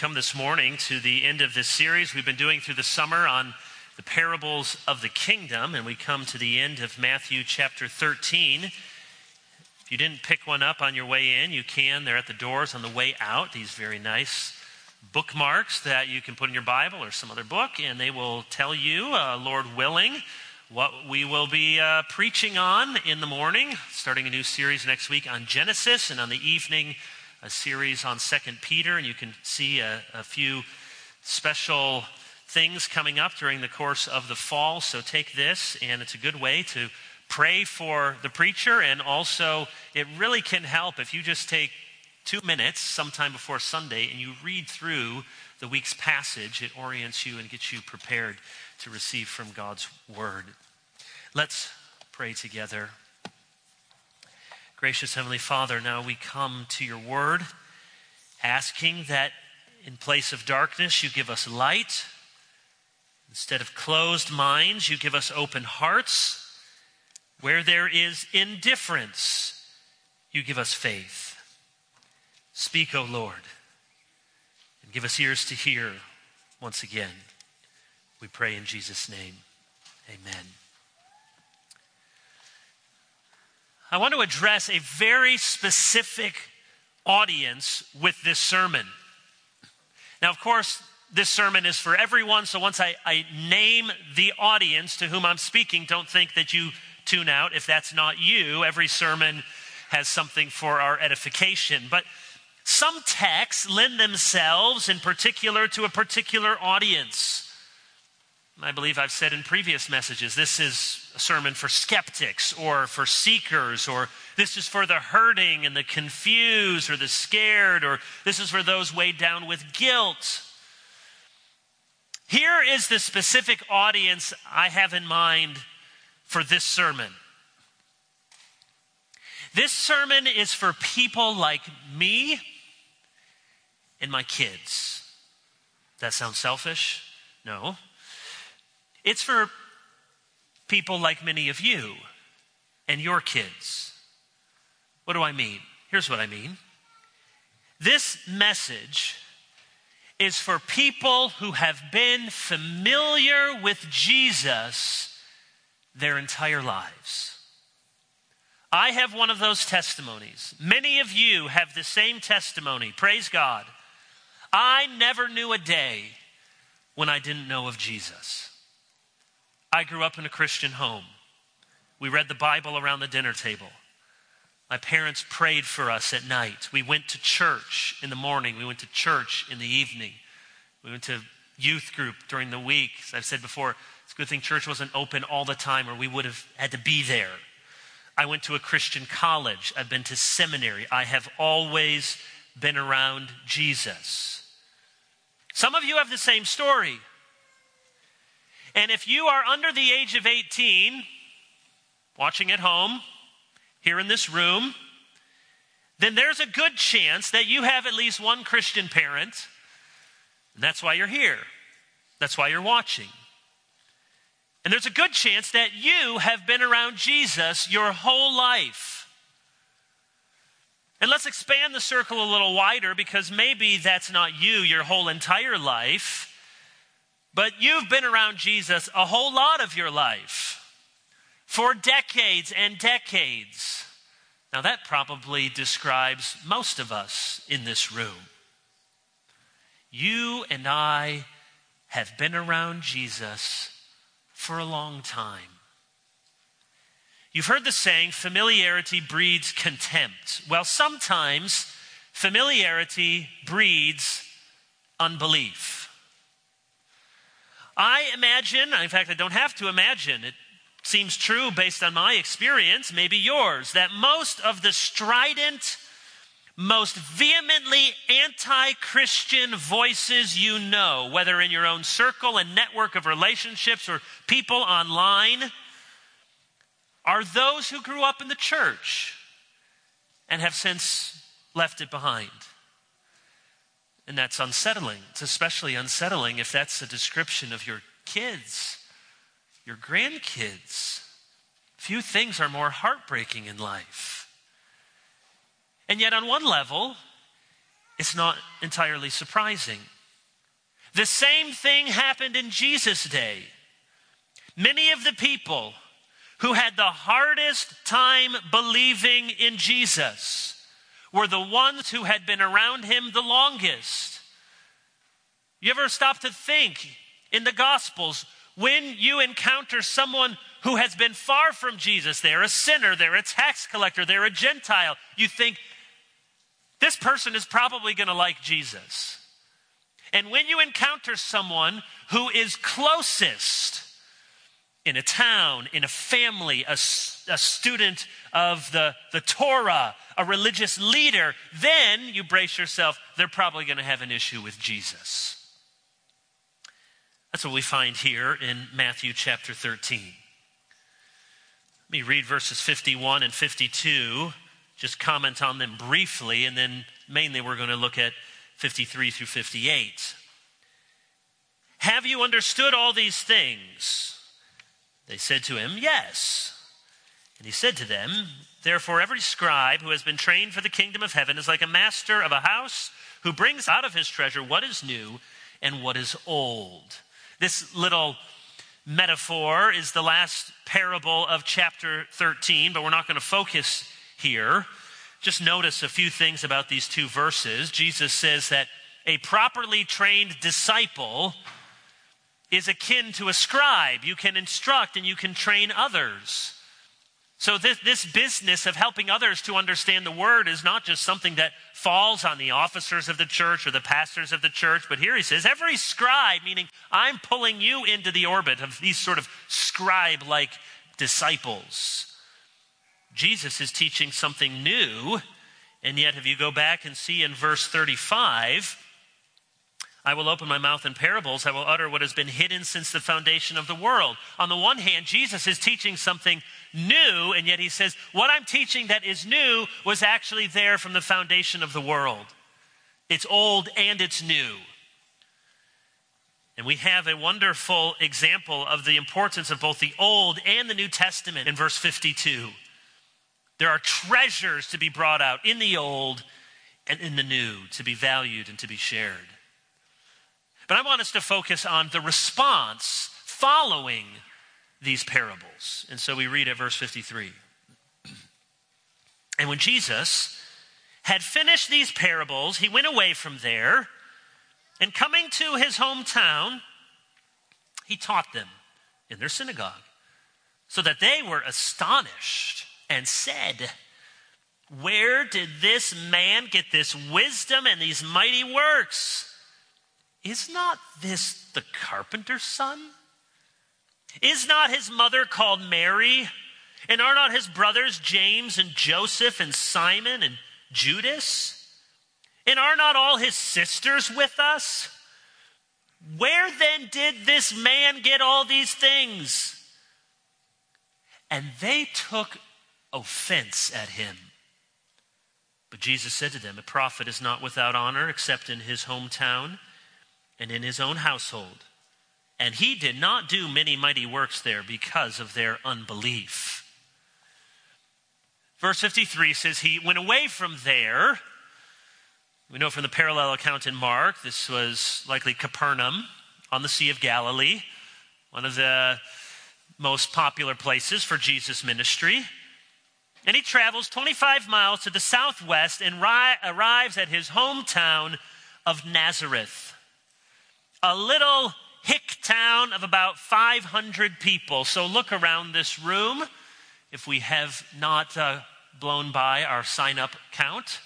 come this morning to the end of this series we've been doing through the summer on the parables of the kingdom, and we come to the end of Matthew chapter 13. If you didn't pick one up on your way in, you can. They're at the doors on the way out. These very nice bookmarks that you can put in your Bible or some other book, and they will tell you, uh, Lord willing, what we will be uh, preaching on in the morning, starting a new series next week on Genesis, and on the evening, a series on Second Peter, and you can see a, a few special things coming up during the course of the fall. So take this, and it's a good way to pray for the preacher, and also it really can help if you just take two minutes sometime before Sunday and you read through the week's passage. It orients you and gets you prepared to receive from God's word. Let's pray together. Gracious Heavenly Father, now we come to your word, asking that in place of darkness, you give us light. Instead of closed minds, you give us open hearts. Where there is indifference, you give us faith. Speak, O Lord, and give us ears to hear once again. We pray in Jesus' name. Amen. I want to address a very specific audience with this sermon. Now, of course, this sermon is for everyone, so once I, I, name the audience to whom I'm speaking, don't think that you tune out if that's not you. Every sermon has something for our edification. But some texts lend themselves in particular to a particular audience. I believe I've said in previous messages, this is a sermon for skeptics or for seekers, or this is for the hurting and the confused or the scared, or this is for those weighed down with guilt. Here is the specific audience I have in mind for this sermon. This sermon is for people like me and my kids. That sounds selfish? No. It's for people like many of you and your kids. What do I mean? Here's what I mean. This message is for people who have been familiar with Jesus their entire lives. I have one of those testimonies. Many of you have the same testimony. Praise God. I never knew a day when I didn't know of Jesus. I grew up in a Christian home. We read the Bible around the dinner table. My parents prayed for us at night. We went to church in the morning. We went to church in the evening. We went to youth group during the week. As I've said before, it's a good thing church wasn't open all the time or we would have had to be there. I went to a Christian college. I've been to seminary. I have always been around Jesus. Some of you have the same story. And if you are under the age of 18, watching at home, here in this room, then there's a good chance that you have at least one Christian parent. And that's why you're here. That's why you're watching. And there's a good chance that you have been around Jesus your whole life. And let's expand the circle a little wider because maybe that's not you your whole entire life. But you've been around Jesus a whole lot of your life for decades and decades. Now, that probably describes most of us in this room. You and I have been around Jesus for a long time. You've heard the saying, familiarity breeds contempt. Well, sometimes familiarity breeds unbelief. I imagine, in fact, I don't have to imagine, it seems true based on my experience, maybe yours, that most of the strident, most vehemently anti Christian voices you know, whether in your own circle and network of relationships or people online, are those who grew up in the church and have since left it behind. And that's unsettling. It's especially unsettling if that's a description of your kids, your grandkids. Few things are more heartbreaking in life. And yet, on one level, it's not entirely surprising. The same thing happened in Jesus' day. Many of the people who had the hardest time believing in Jesus were the ones who had been around him the longest. You ever stop to think in the Gospels when you encounter someone who has been far from Jesus, they're a sinner, they're a tax collector, they're a Gentile, you think, this person is probably going to like Jesus. And when you encounter someone who is closest in a town, in a family, a, a student of the, the Torah, a religious leader, then you brace yourself, they're probably going to have an issue with Jesus. That's what we find here in Matthew chapter 13. Let me read verses 51 and 52, just comment on them briefly, and then mainly we're going to look at 53 through 58. Have you understood all these things? They said to him, Yes. And he said to them, Therefore, every scribe who has been trained for the kingdom of heaven is like a master of a house who brings out of his treasure what is new and what is old. This little metaphor is the last parable of chapter 13, but we're not going to focus here. Just notice a few things about these two verses. Jesus says that a properly trained disciple is akin to a scribe. You can instruct and you can train others. So, this, this business of helping others to understand the word is not just something that falls on the officers of the church or the pastors of the church, but here he says, every scribe, meaning I'm pulling you into the orbit of these sort of scribe like disciples. Jesus is teaching something new, and yet, if you go back and see in verse 35, I will open my mouth in parables. I will utter what has been hidden since the foundation of the world. On the one hand, Jesus is teaching something new, and yet he says, What I'm teaching that is new was actually there from the foundation of the world. It's old and it's new. And we have a wonderful example of the importance of both the Old and the New Testament in verse 52. There are treasures to be brought out in the Old and in the New to be valued and to be shared. But I want us to focus on the response following these parables. And so we read at verse 53. And when Jesus had finished these parables, he went away from there, and coming to his hometown, he taught them in their synagogue, so that they were astonished and said, Where did this man get this wisdom and these mighty works? Is not this the carpenter's son? Is not his mother called Mary? And are not his brothers James and Joseph and Simon and Judas? And are not all his sisters with us? Where then did this man get all these things? And they took offense at him. But Jesus said to them, A prophet is not without honor except in his hometown and in his own household. And he did not do many mighty works there because of their unbelief. Verse 53 says, He went away from there. We know from the parallel account in Mark, this was likely Capernaum on the Sea of Galilee, one of the most popular places for Jesus' ministry. And he travels 25 miles to the southwest and ri- arrives at his hometown of Nazareth a little hick town of about 500 people. So look around this room. If we have not uh, blown by our sign up count,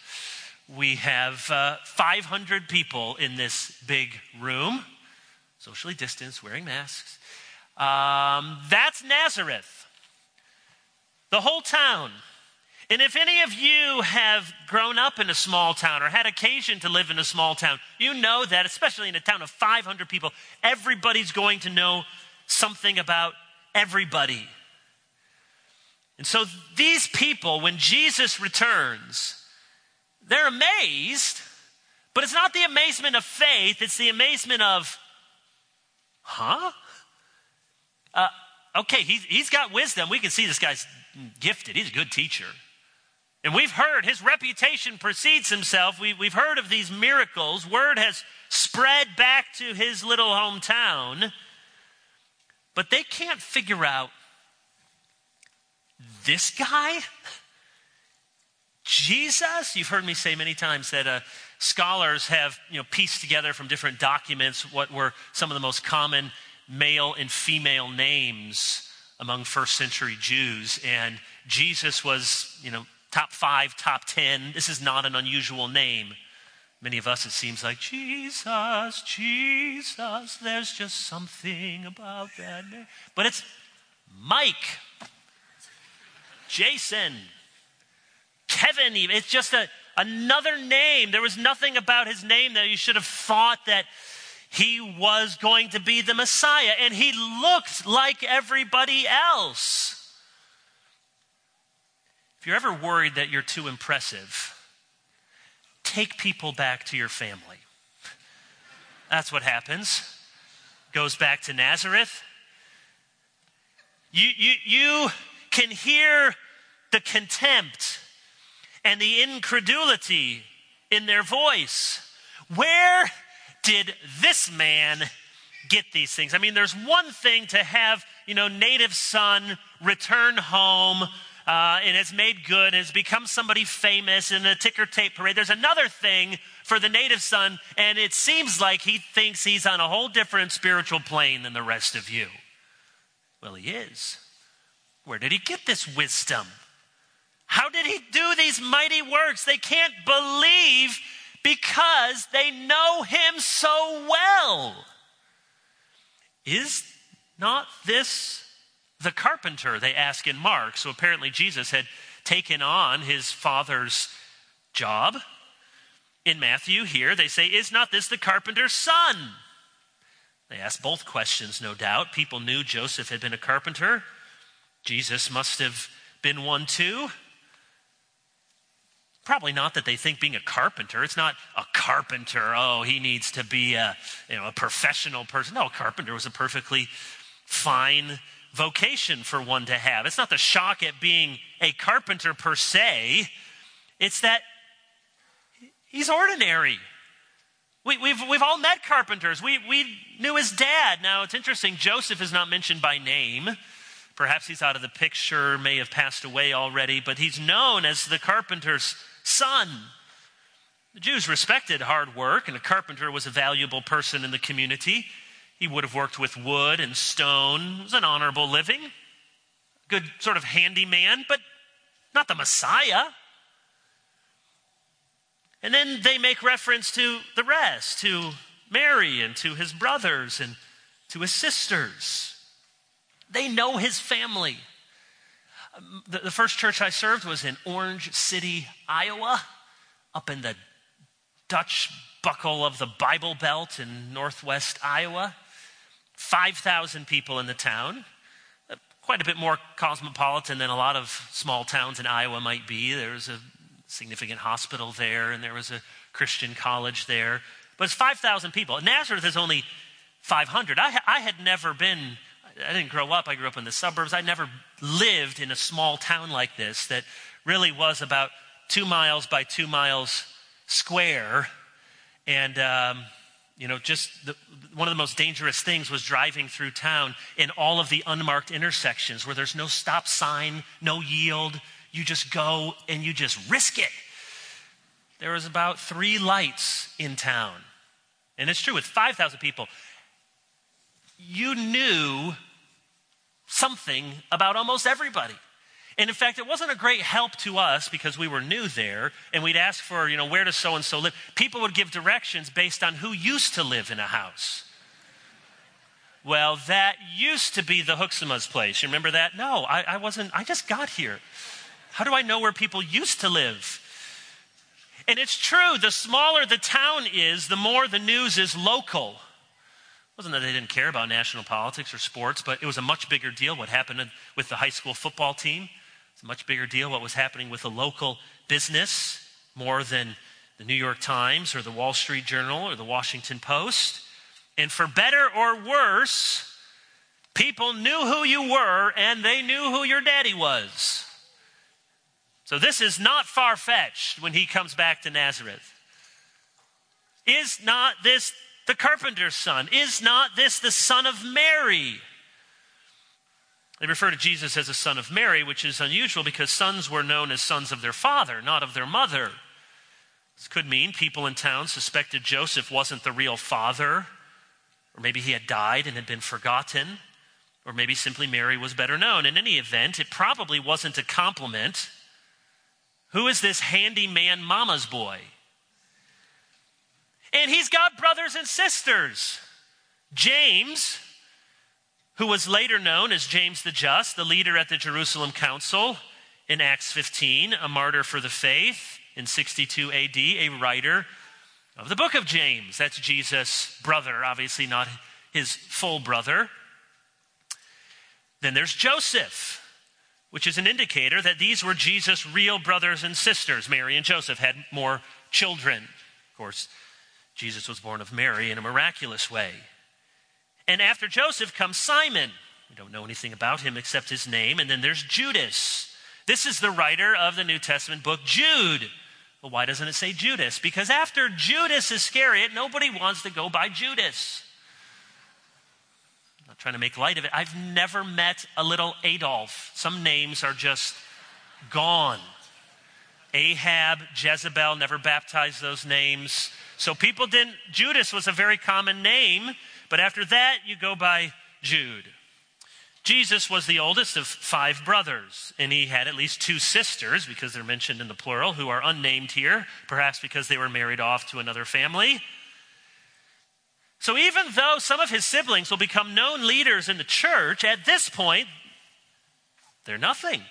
we have uh, 500 people in this big room, socially distanced, wearing masks. Um, that's Nazareth. The whole town and if any of you have grown up in a small town or had occasion to live in a small town, you know that, especially in a town of 500 people, everybody's going to know something about everybody. And so these people, when Jesus returns, they're amazed, but it's not the amazement of faith, it's the amazement of, huh? Uh, okay, he's, he's got wisdom. We can see this guy's gifted, he's a good teacher. And we've heard his reputation precedes himself. We, we've heard of these miracles. Word has spread back to his little hometown. But they can't figure out this guy? Jesus? You've heard me say many times that uh, scholars have you know, pieced together from different documents what were some of the most common male and female names among first century Jews. And Jesus was, you know, top five, top ten. This is not an unusual name. Many of us, it seems like, Jesus, Jesus, there's just something about that name. But it's Mike, Jason, Kevin, even. It's just a, another name. There was nothing about his name that you should have thought that he was going to be the Messiah. And he looked like everybody else. If you're ever worried that you're too impressive, take people back to your family. That's what happens. Goes back to Nazareth. You, you, you can hear the contempt and the incredulity in their voice. Where did this man get these things? I mean, there's one thing to have, you know, native son return home uh, and has made good and has become somebody famous in a ticker tape parade. There's another thing for the native son, and it seems like he thinks he's on a whole different spiritual plane than the rest of you. Well, he is. Where did he get this wisdom? How did he do these mighty works? They can't believe because they know him so well. Is not this the carpenter? They ask in Mark. So apparently, Jesus had taken on his father's job. In Matthew, here, they say, Is not this the carpenter's son? They ask both questions, no doubt. People knew Joseph had been a carpenter. Jesus must have been one too. Probably not that they think being a carpenter, it's not a carpenter, oh, he needs to be a, you know, a professional person. No, a carpenter was a perfectly fine vocation for one to have. It's not the shock at being a carpenter per se, it's that he's ordinary. We, have we've, we've all met carpenters. We, we knew his dad. Now, it's interesting, Joseph is not mentioned by name. Perhaps he's out of the picture, may have passed away already, but he's known as the carpenter's son. The Jews respected hard work, and a carpenter was a valuable person in the community. He would have worked with wood and stone. It was an honorable living. Good sort of handyman, but not the Messiah. And then they make reference to the rest, to Mary and to his brothers and to his sisters. They know his family. Um, the, the first church I served was in Orange City, Iowa, up in the Dutch buckle of the Bible Belt in northwest Iowa. 5,000 people in the town. Uh, quite a bit more cosmopolitan than a lot of small towns in Iowa might be. There was a significant hospital there, and there was a Christian college there. But it's 5,000 people. Nazareth is only 500. I, I had never been I didn't grow up. I grew up in the suburbs. I never lived in a small town like this that really was about two miles by two miles square. And, um, you know, just the, one of the most dangerous things was driving through town in all of the unmarked intersections where there's no stop sign, no yield. You just go and you just risk it. There was about three lights in town. And it's true with 5,000 people you knew something about almost everybody. And in fact, it wasn't a great help to us because we were new there and we'd ask for, you know, where does so and so live? People would give directions based on who used to live in a house. Well, that used to be the Hoeksema's place. You remember that? No, I, I wasn't, I just got here. How do I know where people used to live? And it's true, the smaller the town is, the more the news is local It wasn't that they didn't care about national politics or sports, but it was a much bigger deal what happened with the high school football team. It's a much bigger deal what was happening with a local business more than the New York Times or the Wall Street Journal or the Washington Post. And for better or worse, people knew who you were and they knew who your daddy was. So this is not far fetched when he comes back to Nazareth. Is not this the carpenter's son? Is not this the son of Mary? They refer to Jesus as a son of Mary, which is unusual because sons were known as sons of their father, not of their mother. This could mean people in town suspected Joseph wasn't the real father, or maybe he had died and had been forgotten, or maybe simply Mary was better known. In any event, it probably wasn't a compliment. Who is this handyman mama's boy? And he's got brothers and sisters. James, who was later known as James the Just, the leader at the Jerusalem Council in Acts 15, a martyr for the faith in 62 AD, a writer of the book of James. That's Jesus' brother, obviously not his full brother. Then there's Joseph, which is an indicator that these were Jesus' real brothers and sisters. Mary and Joseph had more children. Of course, Jesus was born of Mary in a miraculous way. And after Joseph comes Simon. We don't know anything about him except his name. And then there's Judas. This is the writer of the New Testament book, Jude. Well, why doesn't it say Judas? Because after Judas Iscariot, nobody wants to go by Judas. I'm not trying to make light of it. I've never met a little Adolf. Some names are just gone. Ahab, Jezebel, never baptized those names. So people didn't, Judas was a very common name, but after that, you go by Jude. Jesus was the oldest of five brothers, and he had at least two sisters, because they're mentioned in the plural, who are unnamed here, perhaps because they were married off to another family. So even though some of his siblings will become known leaders in the church, at this point, they're nothing.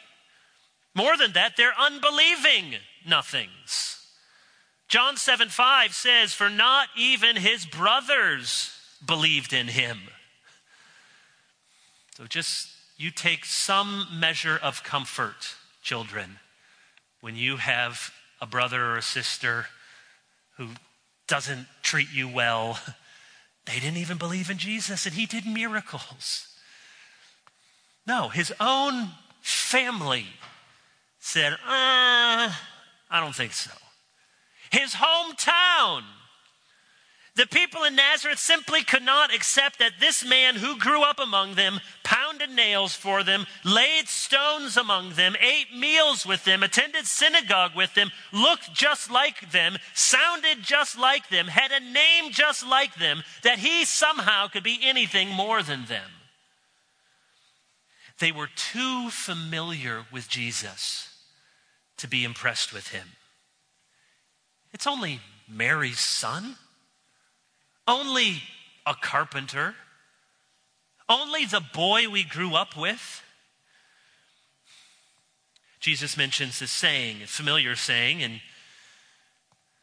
More than that, they're unbelieving nothings. John 7 5 says, For not even his brothers believed in him. So just you take some measure of comfort, children, when you have a brother or a sister who doesn't treat you well. They didn't even believe in Jesus, and he did miracles. No, his own family said, uh, I don't think so. His hometown the people in Nazareth simply could not accept that this man who grew up among them pounded nails for them, laid stones among them, ate meals with them, attended synagogue with them, looked just like them, sounded just like them, had a name just like them, that he somehow could be anything more than them. They were too familiar with Jesus to be impressed with him. It's only Mary's son. Only a carpenter? Only the boy we grew up with? Jesus mentions this saying, a familiar saying in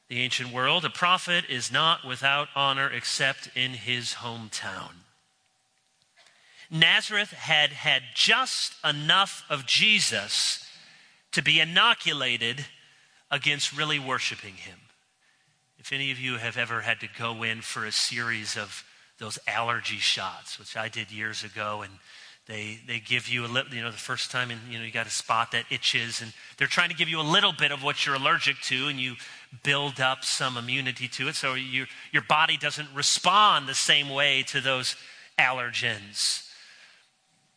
the ancient world a prophet is not without honor except in his hometown. Nazareth had had just enough of Jesus to be inoculated against really worshiping him. If any of you have ever had to go in for a series of those allergy shots, which I did years ago, and they, they give you a little, you know, the first time, and you know, you got a spot that itches, and they're trying to give you a little bit of what you're allergic to, and you build up some immunity to it, so you, your body doesn't respond the same way to those allergens.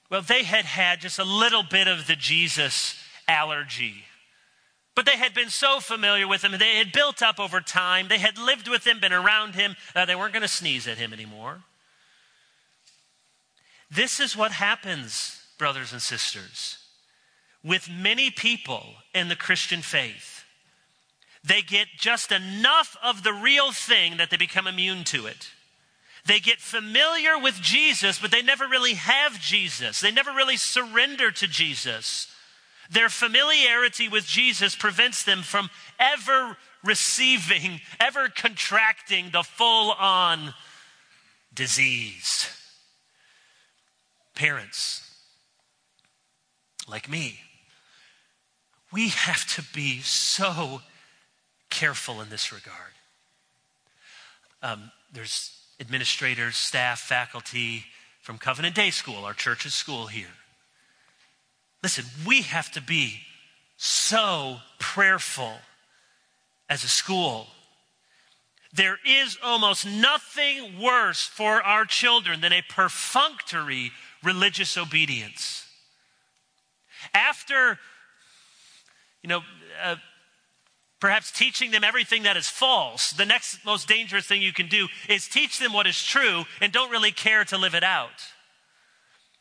Well, they had had just a little bit of the Jesus allergy. But they had been so familiar with him, they had built up over time, they had lived with him, been around him, uh, they weren't going to sneeze at him anymore. This is what happens, brothers and sisters, with many people in the Christian faith. They get just enough of the real thing that they become immune to it. They get familiar with Jesus, but they never really have Jesus. They never really surrender to Jesus. Their familiarity with Jesus prevents them from ever receiving, ever contracting the full on disease. Parents, like me, we have to be so careful in this regard. Um, there's administrators, staff, faculty from Covenant Day School, our church's school here. Listen, we have to be so prayerful as a school. There is almost nothing worse for our children than a perfunctory religious obedience. After, you know, uh, perhaps teaching them everything that is false, the next most dangerous thing you can do is teach them what is true and don't really care to live it out.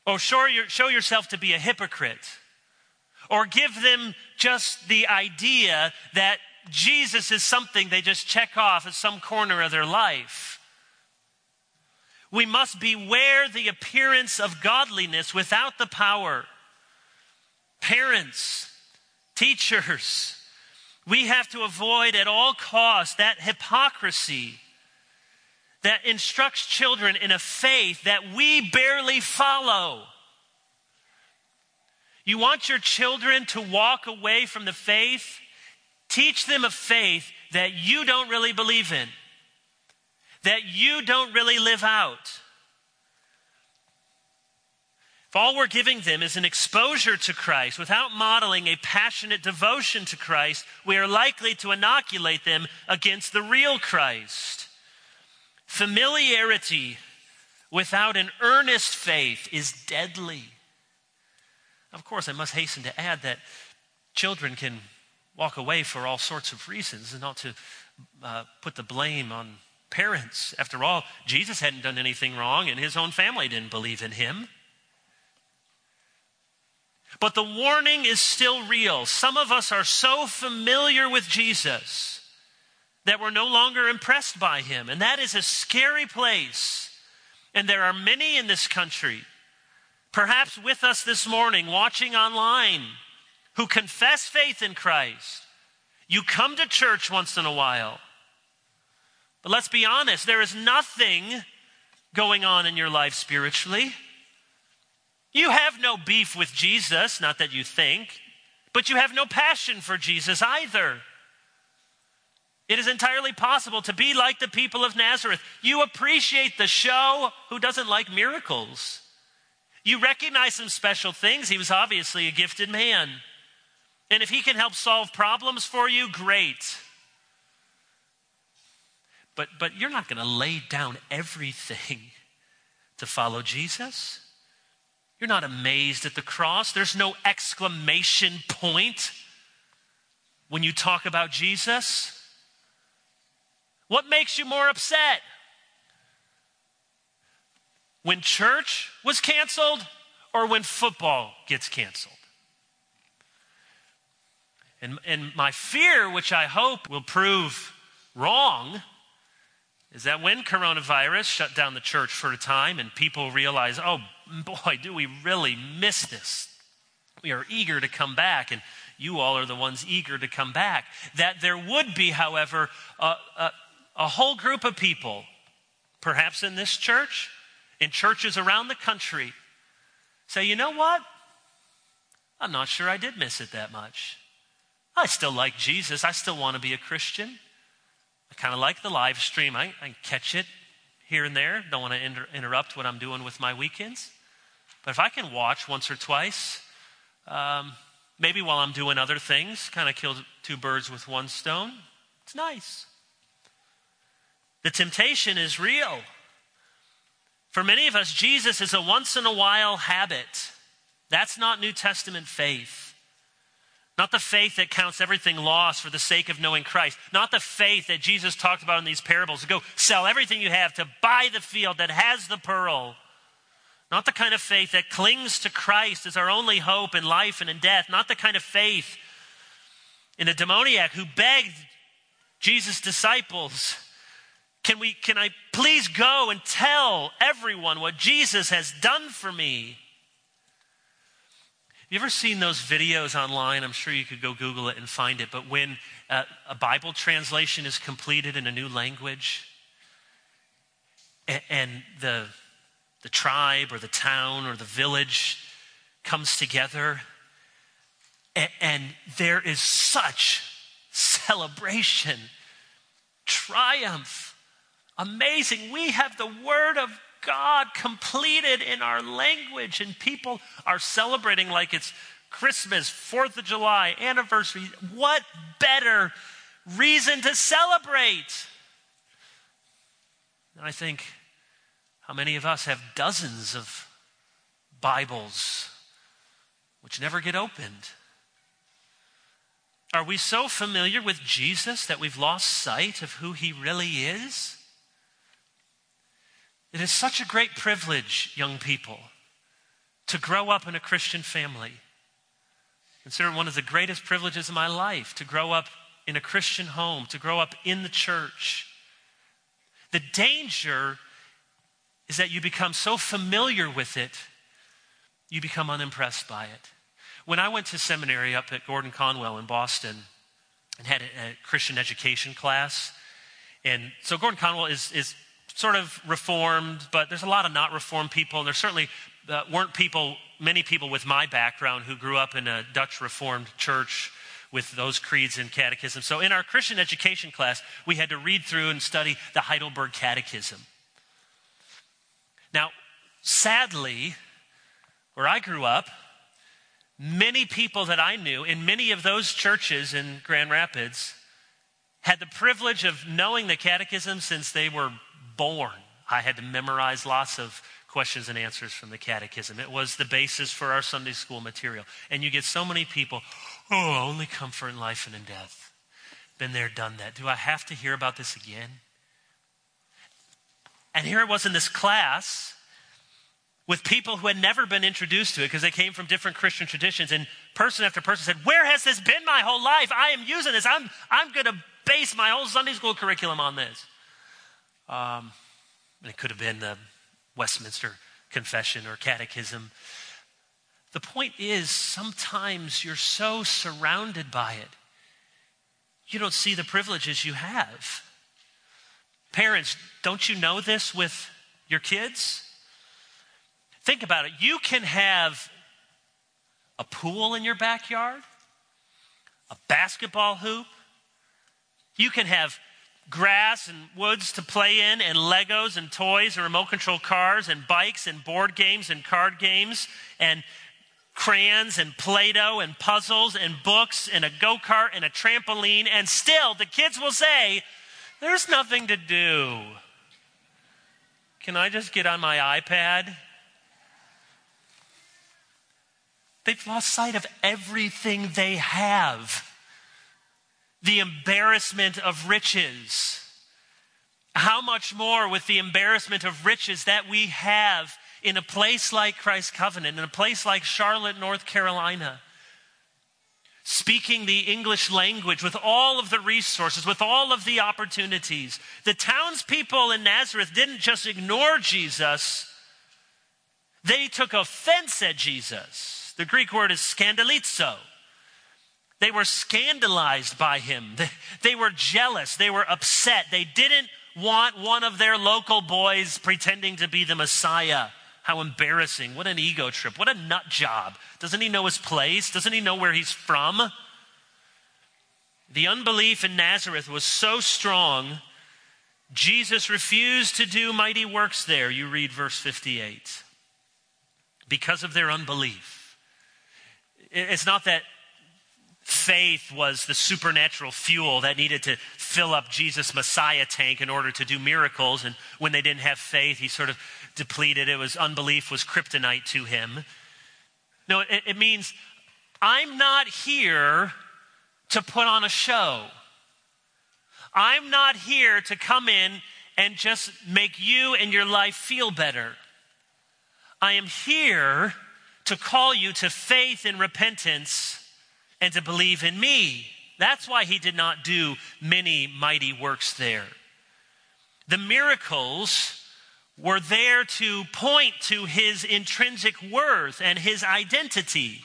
Oh, or show, your, show yourself to be a hypocrite. Or give them just the idea that Jesus is something they just check off at some corner of their life. We must beware the appearance of godliness without the power. Parents, teachers, we have to avoid at all costs that hypocrisy that instructs children in a faith that we barely follow. You want your children to walk away from the faith? Teach them a faith that you don't really believe in, that you don't really live out. If all we're giving them is an exposure to Christ without modeling a passionate devotion to Christ, we are likely to inoculate them against the real Christ. Familiarity without an earnest faith is deadly. Of course, I must hasten to add that children can walk away for all sorts of reasons and not to uh, put the blame on parents. After all, Jesus hadn't done anything wrong and his own family didn't believe in him. But the warning is still real. Some of us are so familiar with Jesus that we're no longer impressed by him. And that is a scary place. And there are many in this country, perhaps with us this morning, watching online, who confess faith in Christ. You come to church once in a while. But let's be honest, there is nothing going on in your life spiritually. You have no beef with Jesus, not that you think, but you have no passion for Jesus either. It is entirely possible to be like the people of Nazareth. You appreciate the show. Who doesn't like miracles? You recognize some special things. He was obviously a gifted man. And if he can help solve problems for you, great. But, but you're not going to lay down everything to follow Jesus. You're not amazed at the cross. There's no exclamation point when you talk about Jesus. What makes you more upset? When church was canceled or when football gets canceled? And, and my fear, which I hope will prove wrong, is that when coronavirus shut down the church for a time and people realize, oh boy, do we really miss this? We are eager to come back, and you all are the ones eager to come back. That there would be, however, a, a whole group of people, perhaps in this church, in churches around the country, say, you know what? I'm not sure I did miss it that much. I still like Jesus. I still want to be a Christian. I kind of like the live stream. I, I catch it here and there. Don't want to inter- interrupt what I'm doing with my weekends. But if I can watch once or twice, um, maybe while I'm doing other things, kind of kill two birds with one stone, it's nice. The temptation is real. For many of us, Jesus is a once in a while habit. That's not New Testament faith. Not the faith that counts everything lost for the sake of knowing Christ. Not the faith that Jesus talked about in these parables to go sell everything you have to buy the field that has the pearl. Not the kind of faith that clings to Christ as our only hope in life and in death. Not the kind of faith in a demoniac who begged Jesus' disciples, can, we, can I please go and tell everyone what Jesus has done for me? You ever seen those videos online? I'm sure you could go Google it and find it. But when uh, a Bible translation is completed in a new language, and, and the, the tribe or the town or the village comes together, and, and there is such celebration, triumph, amazing. We have the Word of God completed in our language, and people are celebrating like it's Christmas, Fourth of July, anniversary. What better reason to celebrate? And I think how many of us have dozens of Bibles which never get opened? Are we so familiar with Jesus that we've lost sight of who he really is? It is such a great privilege, young people, to grow up in a Christian family. Consider it one of the greatest privileges of my life to grow up in a Christian home, to grow up in the church. The danger is that you become so familiar with it, you become unimpressed by it. When I went to seminary up at Gordon Conwell in Boston and had a, a Christian education class, and so Gordon Conwell is, is sort of reformed, but there's a lot of not reformed people, and there certainly uh, weren't people, many people with my background who grew up in a Dutch Reformed church with those creeds and catechism. So in our Christian education class, we had to read through and study the Heidelberg Catechism. Now, sadly, where I grew up, many people that I knew in many of those churches in Grand Rapids had the privilege of knowing the catechism since they were born. I had to memorize lots of questions and answers from the catechism. It was the basis for our Sunday school material. And you get so many people, oh, only comfort in life and in death. Been there, done that. Do I have to hear about this again? And here it was in this class with people who had never been introduced to it because they came from different Christian traditions. And person after person said, Where has this been my whole life? I am using this. I'm, I'm going to base my whole Sunday school curriculum on this. Um, and it could have been the Westminster Confession or Catechism. The point is, sometimes you're so surrounded by it, you don't see the privileges you have. Parents, don't you know this with your kids? Think about it. You can have a pool in your backyard, a basketball hoop, you can have grass and woods to play in, and Legos and toys and remote control cars and bikes and board games and card games and crayons and Play Doh and puzzles and books and a go kart and a trampoline, and still the kids will say, There's nothing to do. Can I just get on my iPad? They've lost sight of everything they have the embarrassment of riches. How much more with the embarrassment of riches that we have in a place like Christ Covenant, in a place like Charlotte, North Carolina, speaking the English language with all of the resources, with all of the opportunities. The townspeople in Nazareth didn't just ignore Jesus, they took offense at Jesus. The Greek word is scandalizo. They were scandalized by him. They, were jealous. They were upset. They didn't want one of their local boys pretending to be the Messiah. How embarrassing. What an ego trip. What a nut job. Doesn't he know his place? Doesn't he know where he's from? The unbelief in Nazareth was so strong, Jesus refused to do mighty works there. You read verse 58. Because of their unbelief. It's not that faith was the supernatural fuel that needed to fill up Jesus' Messiah tank in order to do miracles. And when they didn't have faith, he sort of depleted. It was unbelief was kryptonite to him. No, it, it means I'm not here to put on a show. I'm not here to come in and just make you and your life feel better. I am here to call you to faith and repentance and to believe in me. That's why he did not do many mighty works there. The miracles were there to point to his intrinsic worth and his identity.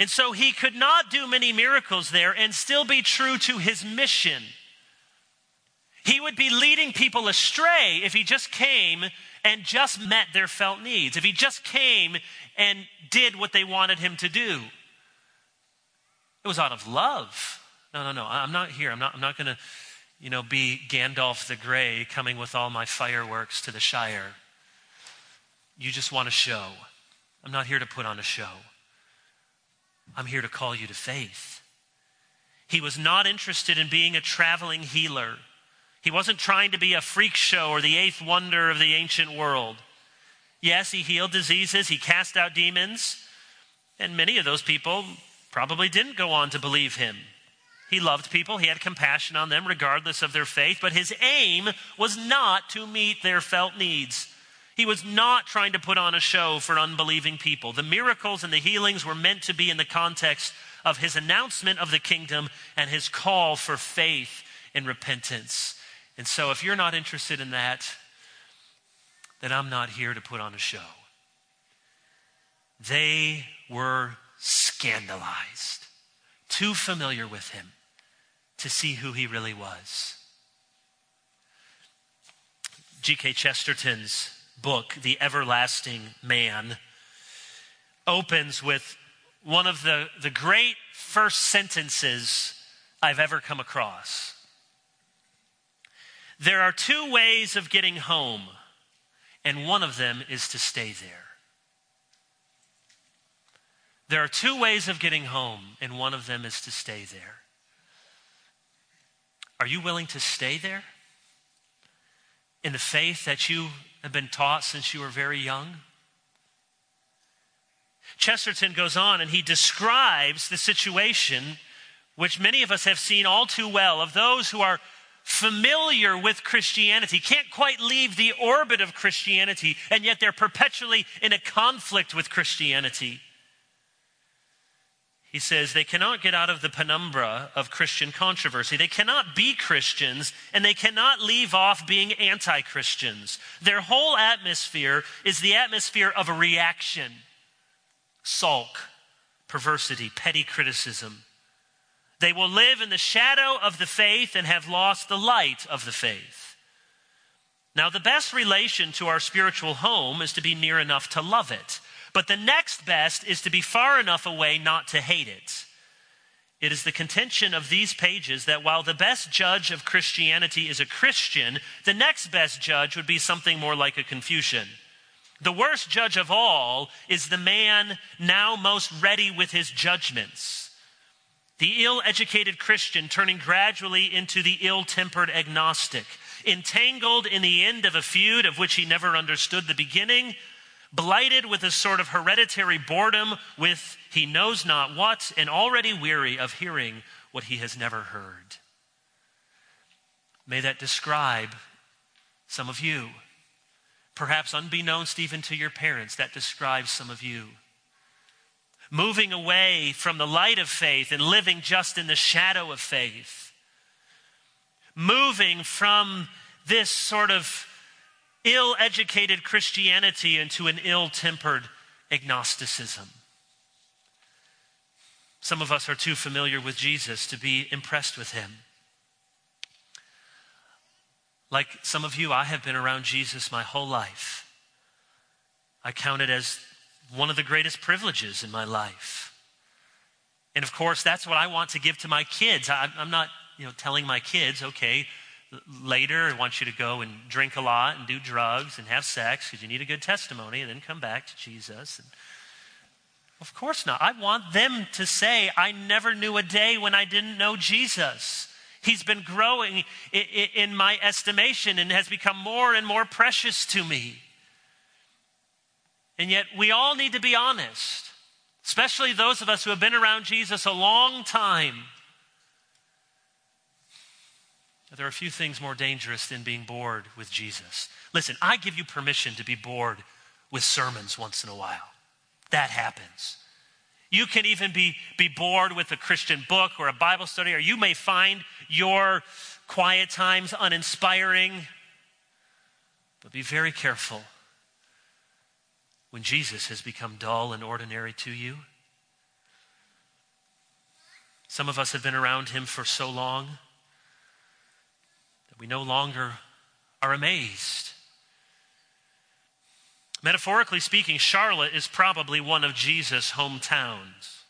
And so he could not do many miracles there and still be true to his mission. He would be leading people astray if he just came and just met their felt needs, if he just came and did what they wanted him to do. It was out of love. No, no, no. I'm not here. I'm not, I'm not going to, you know, be Gandalf the Grey coming with all my fireworks to the Shire. You just want a show. I'm not here to put on a show. I'm here to call you to faith. He was not interested in being a traveling healer. He wasn't trying to be a freak show or the eighth wonder of the ancient world. Yes, he healed diseases, he cast out demons, and many of those people probably didn't go on to believe him. He loved people, he had compassion on them regardless of their faith, but his aim was not to meet their felt needs. He was not trying to put on a show for unbelieving people. The miracles and the healings were meant to be in the context of his announcement of the kingdom and his call for faith and repentance. And so, if you're not interested in that, then I'm not here to put on a show. They were scandalized, too familiar with him to see who he really was. G.K. Chesterton's book, The Everlasting Man, opens with one of the, the great first sentences I've ever come across. There are two ways of getting home, and one of them is to stay there. There are two ways of getting home, and one of them is to stay there. Are you willing to stay there? In the faith that you have been taught since you were very young? Chesterton goes on and he describes the situation which many of us have seen all too well of those who are familiar with Christianity, can't quite leave the orbit of Christianity, and yet they're perpetually in a conflict with Christianity. He says they cannot get out of the penumbra of Christian controversy. They cannot be Christians and they cannot leave off being anti Christians. Their whole atmosphere is the atmosphere of a reaction sulk, perversity, petty criticism. They will live in the shadow of the faith and have lost the light of the faith. Now, the best relation to our spiritual home is to be near enough to love it. But the next best is to be far enough away not to hate it. It is the contention of these pages that while the best judge of Christianity is a Christian, the next best judge would be something more like a Confucian. The worst judge of all is the man now most ready with his judgments. The ill educated Christian turning gradually into the ill tempered agnostic, entangled in the end of a feud of which he never understood the beginning, blighted with a sort of hereditary boredom with he knows not what, and already weary of hearing what he has never heard. May that describe some of you. Perhaps unbeknownst even to your parents, that describes some of you. Moving away from the light of faith and living just in the shadow of faith. Moving from this sort of ill educated Christianity into an ill tempered agnosticism. Some of us are too familiar with Jesus to be impressed with him. Like some of you, I have been around Jesus my whole life. I count it as one of the greatest privileges in my life. And of course, that's what I want to give to my kids. I, am not, you know, telling my kids, okay, later, I want you to go and drink a lot and do drugs and have sex because you need a good testimony and then come back to Jesus. And of course not. I want them to say, I never knew a day when I didn't know Jesus. He's been growing in my estimation and has become more and more precious to me. And yet, we all need to be honest, especially those of us who have been around Jesus a long time. There are a few things more dangerous than being bored with Jesus. Listen, I give you permission to be bored with sermons once in a while. That happens. You can even be, be bored with a Christian book or a Bible study, or you may find your quiet times uninspiring. But be very careful when Jesus has become dull and ordinary to you. Some of us have been around him for so long we no longer are amazed. Metaphorically speaking, Charlotte is probably one of Jesus' hometowns.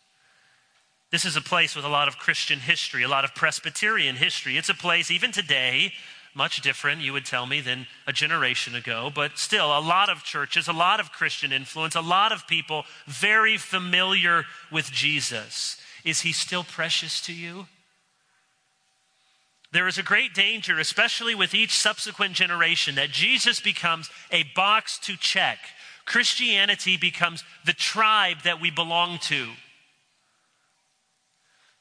This is a place with a lot of Christian history, a lot of Presbyterian history. It's a place, even today, much different, you would tell me, than a generation ago, but still, a lot of churches, a lot of Christian influence, a lot of people very familiar with Jesus. Is he still precious to you? There is a great danger, especially with each subsequent generation, that Jesus becomes a box to check. Christianity becomes the tribe that we belong to.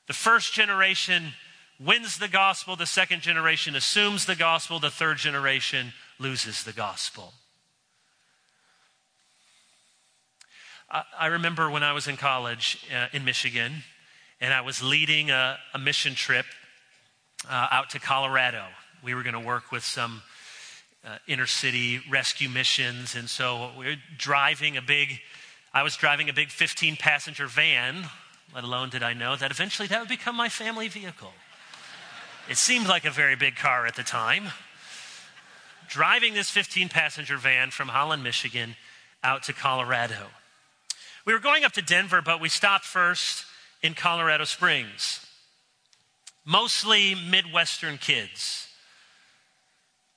The first generation wins the gospel, the second generation assumes the gospel, the third generation loses the gospel. I, remember when I was in college uh, in Michigan, and I was leading a, a mission trip uh, out to Colorado. We were going to work with some uh, inner city rescue missions, and so we were driving a big. I was driving a big 15 passenger van. Let alone did I know that eventually that would become my family vehicle. It seemed like a very big car at the time. Driving this 15 passenger van from Holland, Michigan, out to Colorado. We were going up to Denver, but we stopped first in Colorado Springs. Mostly Midwestern kids,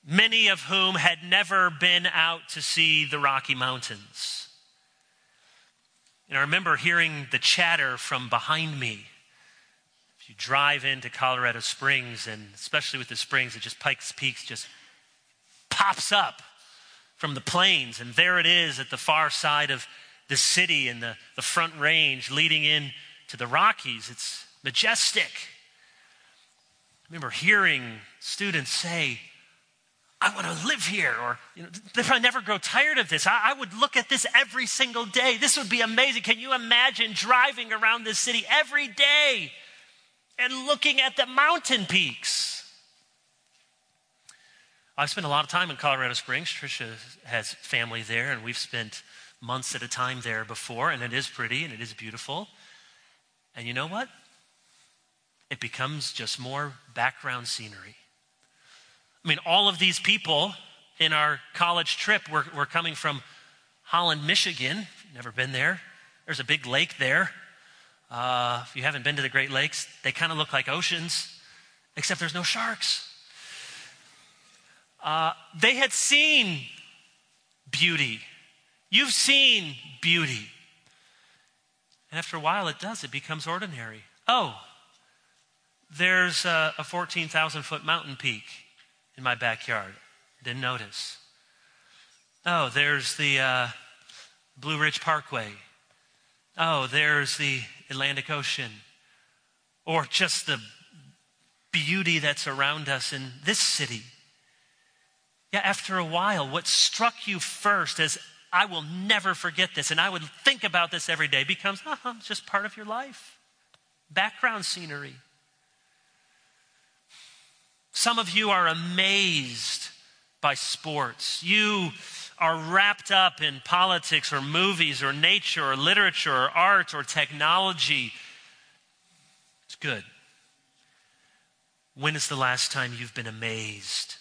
many of whom had never been out to see the Rocky Mountains. And I remember hearing the chatter from behind me If you drive into Colorado Springs, and especially with the springs, it just Pikes Peaks just pops up from the plains, and there it is at the far side of the city and the, the front range leading in to the Rockies. It's majestic. Remember hearing students say, I want to live here, or you know, never grow tired of this. I, I, would look at this every single day. This would be amazing. Can you imagine driving around this city every day? and looking at the mountain peaks. I've spent a lot of time in Colorado Springs. Tricia has family there, and we've spent months at a time there before, and it is pretty and it is beautiful. And you know what? It becomes just more background scenery. I mean, all of these people in our college trip were, were coming from Holland, Michigan. Never been there. There's a big lake there. Uh, if you haven't been to the Great Lakes, they kind of look like oceans, except there's no sharks. Uh, they had seen beauty. You've seen beauty. And after a while, it does, it becomes ordinary. Oh, there's a, a 14,000 foot mountain peak in my backyard. Didn't notice. Oh, there's the uh, Blue Ridge Parkway. Oh, there's the Atlantic Ocean, or just the beauty that's around us in this city. Yeah, after a while, what struck you first as I will never forget this, and I would think about this every day, becomes uh-huh, just part of your life. Background scenery. Some of you are amazed by sports. You are wrapped up in politics or movies or nature or literature or art or technology. It's good. When is the last time you've been amazed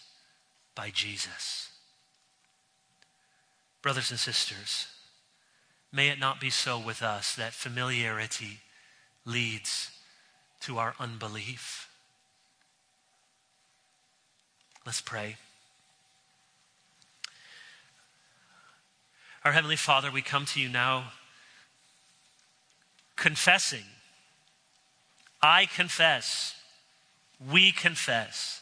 by Jesus? Brothers and sisters, may it not be so with us that familiarity leads to our unbelief. Let's pray. Our Heavenly Father, we come to you now confessing. I confess, we confess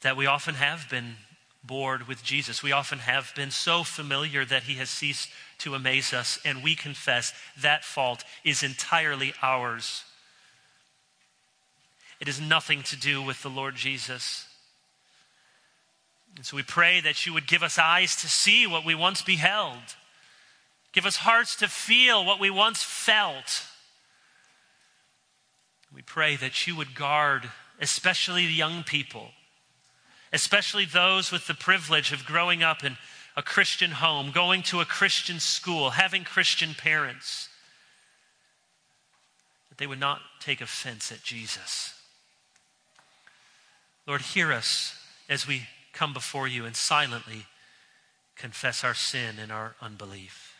that we often have been bored with Jesus. We often have been so familiar that he has ceased to amaze us, and we confess that fault is entirely ours. It has nothing to do with the Lord Jesus. And so we pray that you would give us eyes to see what we once beheld, give us hearts to feel what we once felt. We pray that you would guard, especially the young people, especially those with the privilege of growing up in a Christian home, going to a Christian school, having Christian parents, that they would not take offense at Jesus. Lord, hear us as we come before you and silently confess our sin and our unbelief.